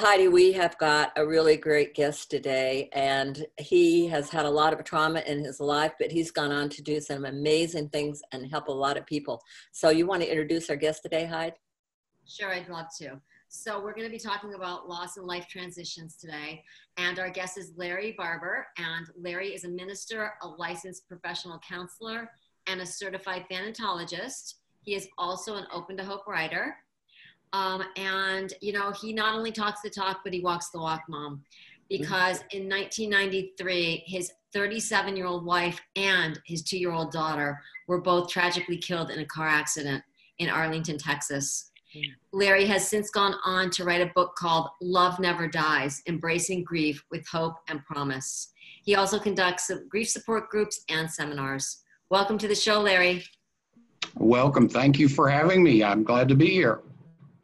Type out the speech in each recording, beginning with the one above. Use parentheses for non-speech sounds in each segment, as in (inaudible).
Heidi, we have got a really great guest today, and he has had a lot of trauma in his life, but he's gone on to do some amazing things and help a lot of people. So, you want to introduce our guest today, Heidi? Sure, I'd love to. So, we're going to be talking about loss and life transitions today, and our guest is Larry Barber. And Larry is a minister, a licensed professional counselor, and a certified thanatologist. He is also an Open to Hope writer um, and, you know, he not only talks the talk, but he walks the walk, mom. Because in 1993, his 37 year old wife and his two year old daughter were both tragically killed in a car accident in Arlington, Texas. Larry has since gone on to write a book called Love Never Dies Embracing Grief with Hope and Promise. He also conducts grief support groups and seminars. Welcome to the show, Larry. Welcome. Thank you for having me. I'm glad to be here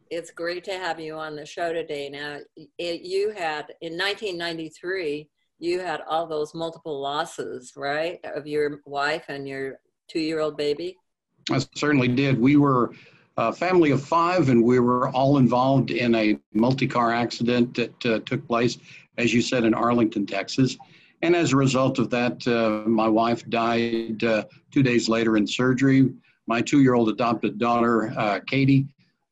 it's great to have you on the show today. Now, it, you had in 1993, you had all those multiple losses, right, of your wife and your two-year-old baby. I certainly did. We were a family of five, and we were all involved in a multi-car accident that uh, took place, as you said, in Arlington, Texas. And as a result of that, uh, my wife died uh, two days later in surgery. My two-year-old adopted daughter, uh, Katie,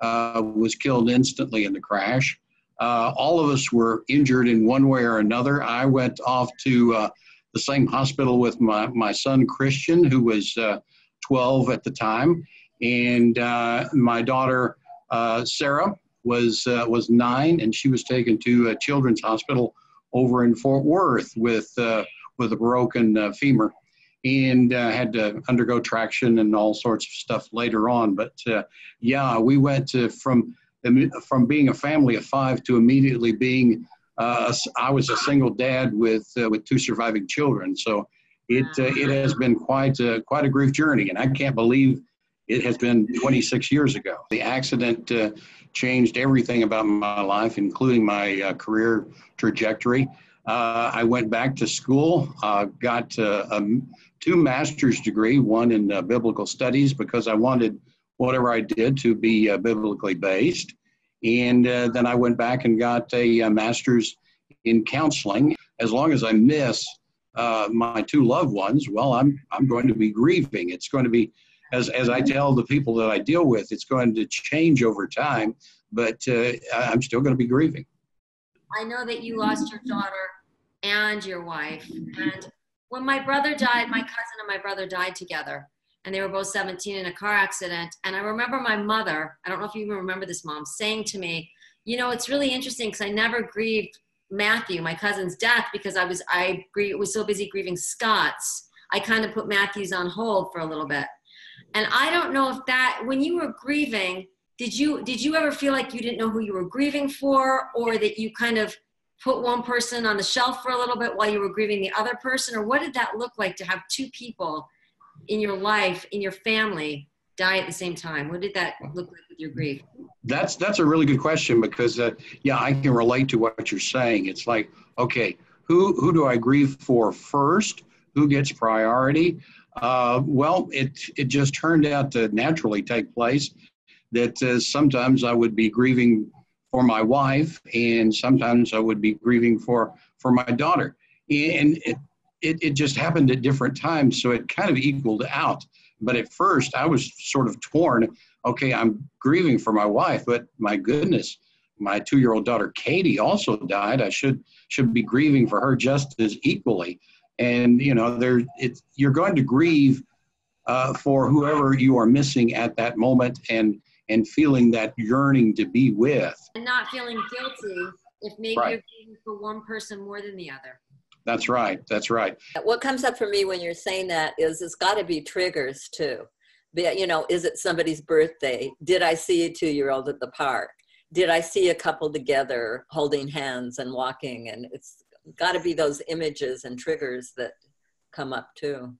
uh, was killed instantly in the crash. Uh, all of us were injured in one way or another. I went off to uh, the same hospital with my, my son Christian, who was uh, 12 at the time, and uh, my daughter Sarah was was nine, and she was taken to a children's hospital over in Fort Worth with with a broken femur and uh, had to undergo traction and all sorts of stuff later on. But uh, yeah, we went from from being a family of five to immediately being uh, I was a single dad with uh, with two surviving children. So it uh, it has been quite a, quite a grief journey, and I can't believe it has been 26 years ago. The accident uh, changed everything about my life, including my career trajectory. Uh, I went back to school, uh, got uh, two master's degree, one in uh, biblical studies because I wanted whatever I did to be uh, biblically based. And uh, then I went back and got a, a, master's in counseling. As long as I miss my two loved ones, well, I'm, I'm going to be grieving. It's going to be, as, as I tell the people that I deal with, it's going to change over time, but I'm still going to be grieving. I know that you lost your daughter and your wife. And when my brother died, my cousin and my brother died together. And they were both 17 in a car accident. And I remember my mother, I don't know if you even remember this, mom, saying to me, You know, it's really interesting because I never grieved Matthew, my cousin's death, because I was I was so busy grieving Scott's. I kind of put Matthew's on hold for a little bit. And I don't know if that when you were grieving, did you did you ever feel like you didn't know who you were grieving for or that you kind of put one person on the shelf for a little bit while you were grieving the other person? Or what did that look like to have two people in your life, in your family, die at the same time? What did that look like with your grief? That's that's a really good question because uh, yeah, I can relate to what you're saying. It's like, okay, who who do I grieve for first? Who gets priority? Uh, well, it it just turned out to naturally take place that uh, sometimes I would be grieving for my wife, and sometimes I would be grieving for for my daughter, and it, it it just happened at different times, so it kind of equaled out. But at first, I was sort of torn. Okay, I'm grieving for my wife, but my goodness, my two-year-old daughter Katie also died. I should should be grieving for her just as equally. And you know, there it's you're going to grieve uh, for whoever you are missing at that moment, and and feeling that yearning to be with. And not feeling guilty if maybe right. you're grieving for one person more than the other. That's right. That's right. What comes up for me when you're saying that is it's got to be triggers too. But, you know, is it somebody's birthday? Did I see a two year old at the park? Did I see a couple together holding hands and walking? And it's got to be those images and triggers that come up too.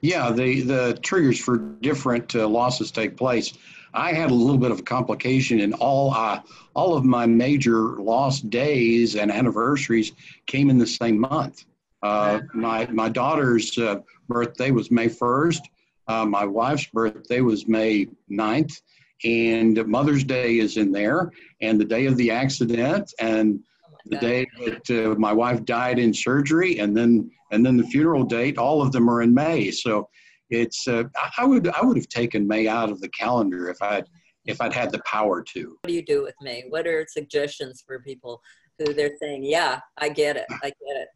Yeah, the the triggers for different uh, losses take place. I had a little bit of a complication in all uh, all of my major lost days and anniversaries came in the same month. Uh, my my daughter's uh, birthday was May 1st. Uh, my wife's birthday was May 9th. And Mother's Day is in there, and the day of the accident, and the day that uh, my wife died in surgery, and then and then the funeral date. All of them are in May. So it's uh, I would I would have taken May out of the calendar if I'd if I'd had the power to. What do you do with May? What are suggestions for people who they're saying, "Yeah, I get it, I get it."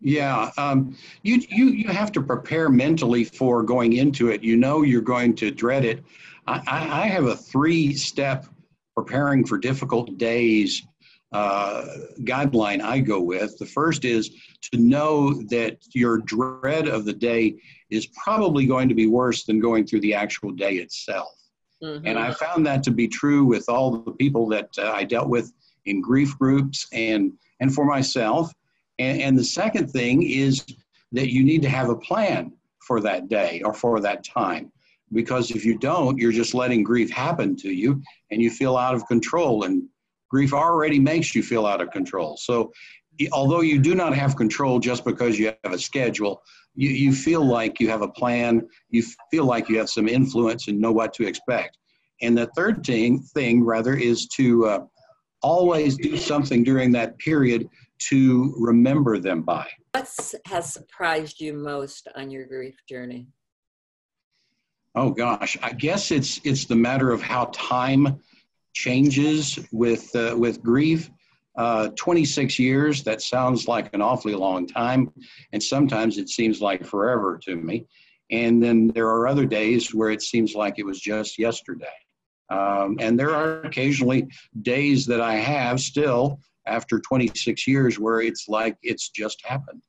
Yeah, um, you you you have to prepare mentally for going into it. You know you're going to dread it. I, I have a three-step preparing for difficult days uh, guideline I go with. The first is to know that your dread of the day is probably going to be worse than going through the actual day itself. Mm-hmm. And I found that to be true with all the people that uh, I dealt with in grief groups and and for myself. And, and the second thing is that you need to have a plan for that day or for that time. Because if you don't, you're just letting grief happen to you and you feel out of control. And grief already makes you feel out of control. So, although you do not have control just because you have a schedule, you, you feel like you have a plan, you feel like you have some influence and know what to expect. And the third thing, thing rather, is to uh, always do something during that period to remember them by. What has surprised you most on your grief journey? Oh gosh, I guess it's it's the matter of how time changes with uh, with grief. Uh, 26 years, that sounds like an awfully long time, and sometimes it seems like forever to me. And then there are other days where it seems like it was just yesterday. Um, and there are occasionally days that I have still after 26 years where it's like it's just happened.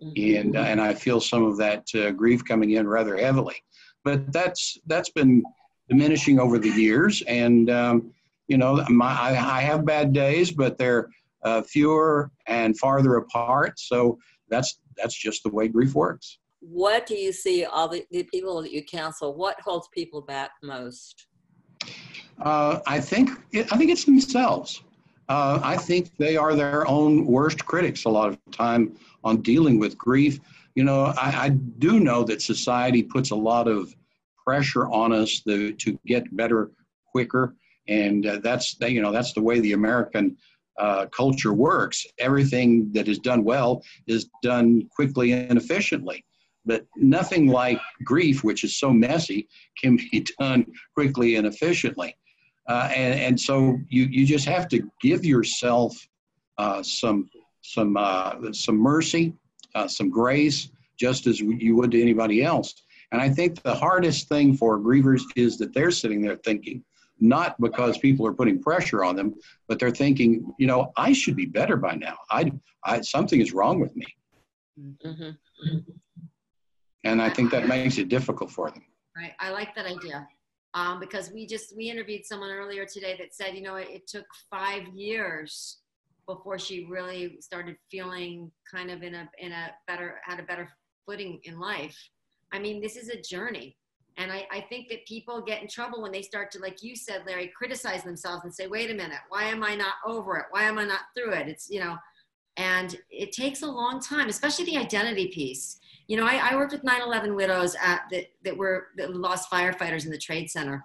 Mm-hmm. And, uh, and I feel some of that uh, grief coming in rather heavily. But that's, that's been diminishing over the years. And, um, you know, my, I, I, have bad days, but they're uh, fewer and farther apart. So that's, that's just the way grief works. What do you see all the, the people that you counsel, what holds people back most? Uh, I think I think it's themselves. Uh, I think they are their own worst critics a lot of time on dealing with grief. You know, I, I do know that society puts a lot of pressure on us to, to get better quicker, and uh, that's you know that's the way the American uh, culture works. Everything that is done well is done quickly and efficiently. But nothing like grief, which is so messy, can be (laughs) done quickly and efficiently. Uh, and, and so you, you just have to give yourself uh, some, some, uh, some mercy, uh, some grace, just as you would to anybody else. And I think the hardest thing for grievers is that they're sitting there thinking, not because people are putting pressure on them, but they're thinking, you know, I should be better by now. I, I something is wrong with me. Mm-hmm. And I think that makes it difficult for them. Right. I like that idea um, because we just we interviewed someone earlier today that said you know it, it, took five years before she really started feeling kind of in a in a better had a better footing in life i mean this is a journey and I, I think that people get in trouble when they start to like you said larry criticize themselves and say wait a minute why am i not over it? Why am i not through it? It's you know and it takes a long time especially the identity piece. You know, I, I worked with 9/11 widows at, that that were that lost firefighters in the Trade Center,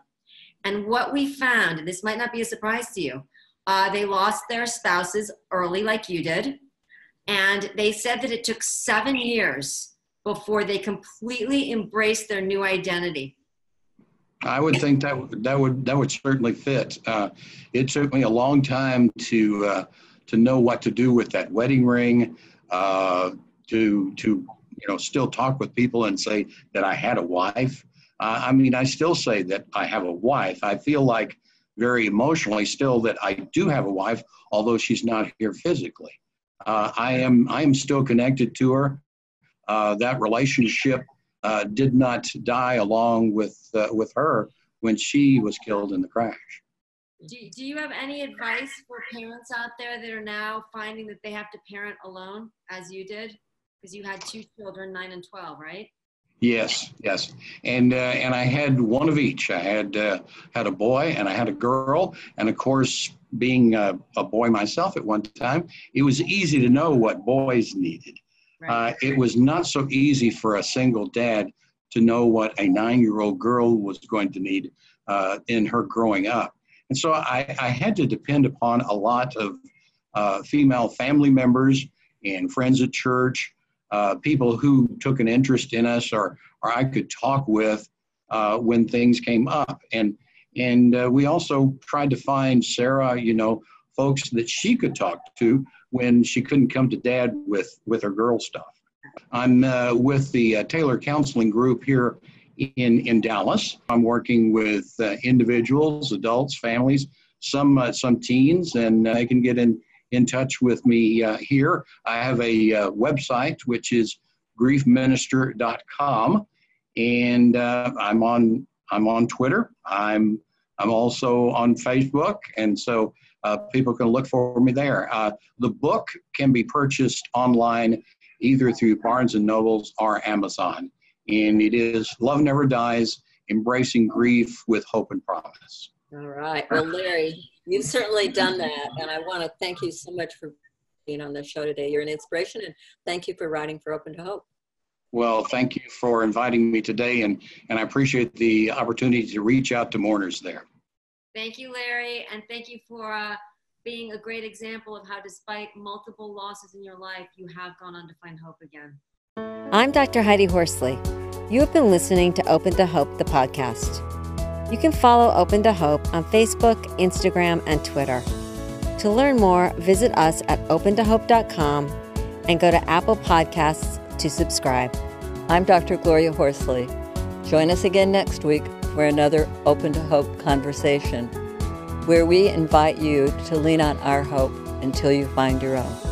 and what we found, and this might not be a surprise to you, uh, they lost their spouses early, like you did, and they said that it took seven years before they completely embrace their new identity. I would think that that would that would certainly fit. Uh, it took me a long time to uh, to know what to do with that wedding ring, uh, to to you know, still talk with people and say that I had a wife. Uh, I mean, I still say that I have a wife. I feel like very emotionally still that I do have a wife, although she's not here physically. Uh, I am I am still connected to her. Uh, that relationship uh, did not die along with uh, with her when she was killed in the crash. Do, do you have any advice for parents out there that are now finding that they have to parent alone, as you did? Because you had two children, nine and 12, right? Yes, yes, and uh, and I had one of each. I had uh, had a boy and I had a girl, and of course, being a, a boy myself at one time, it was easy to know what boys needed. Right. Uh, it was not so easy for a single dad to know what a nine-year-old girl was going to need uh, in her growing up. And so I, I had to depend upon a lot of uh, female family members and friends at church, uh, people who took an interest in us or, or I could talk with uh, when things came up. And, and uh, we also tried to find Sarah, you know, folks that she could talk to when she couldn't come to dad with, with her girl stuff. I'm uh, with the uh, Taylor Counseling Group here in, in Dallas. I'm working with uh, individuals, adults, families, some uh, some teens, and they can get in in touch with me uh, here. I have a uh, website which is griefminister.com, and uh, I'm on I'm on Twitter. I'm I'm also on Facebook, and so uh, people can look for me there. the book can be purchased online either through Barnes and Nobles or Amazon and it is Love Never Dies, Embracing Grief with Hope and Promise. All right. Well, Larry, you've certainly done that, and I want to thank you so much for being on the show today. You're an inspiration, and thank you for writing for Open to Hope. Well, thank you for inviting me today, and, and I appreciate the opportunity to reach out to mourners there. Thank you, Larry, and thank you for uh, being a great example of how, despite multiple losses in your life, you have gone on to find hope again. I'm Dr. Heidi Horsley. You have been listening to Open to Hope, the podcast. You can follow Open to Hope on Facebook, Instagram, and Twitter. To learn more, visit us at opentohope.com and go to Apple Podcasts to subscribe. I'm Dr. Gloria Horsley. Join us again next week for another Open to Hope conversation, where we invite you to lean on our hope until you find your own.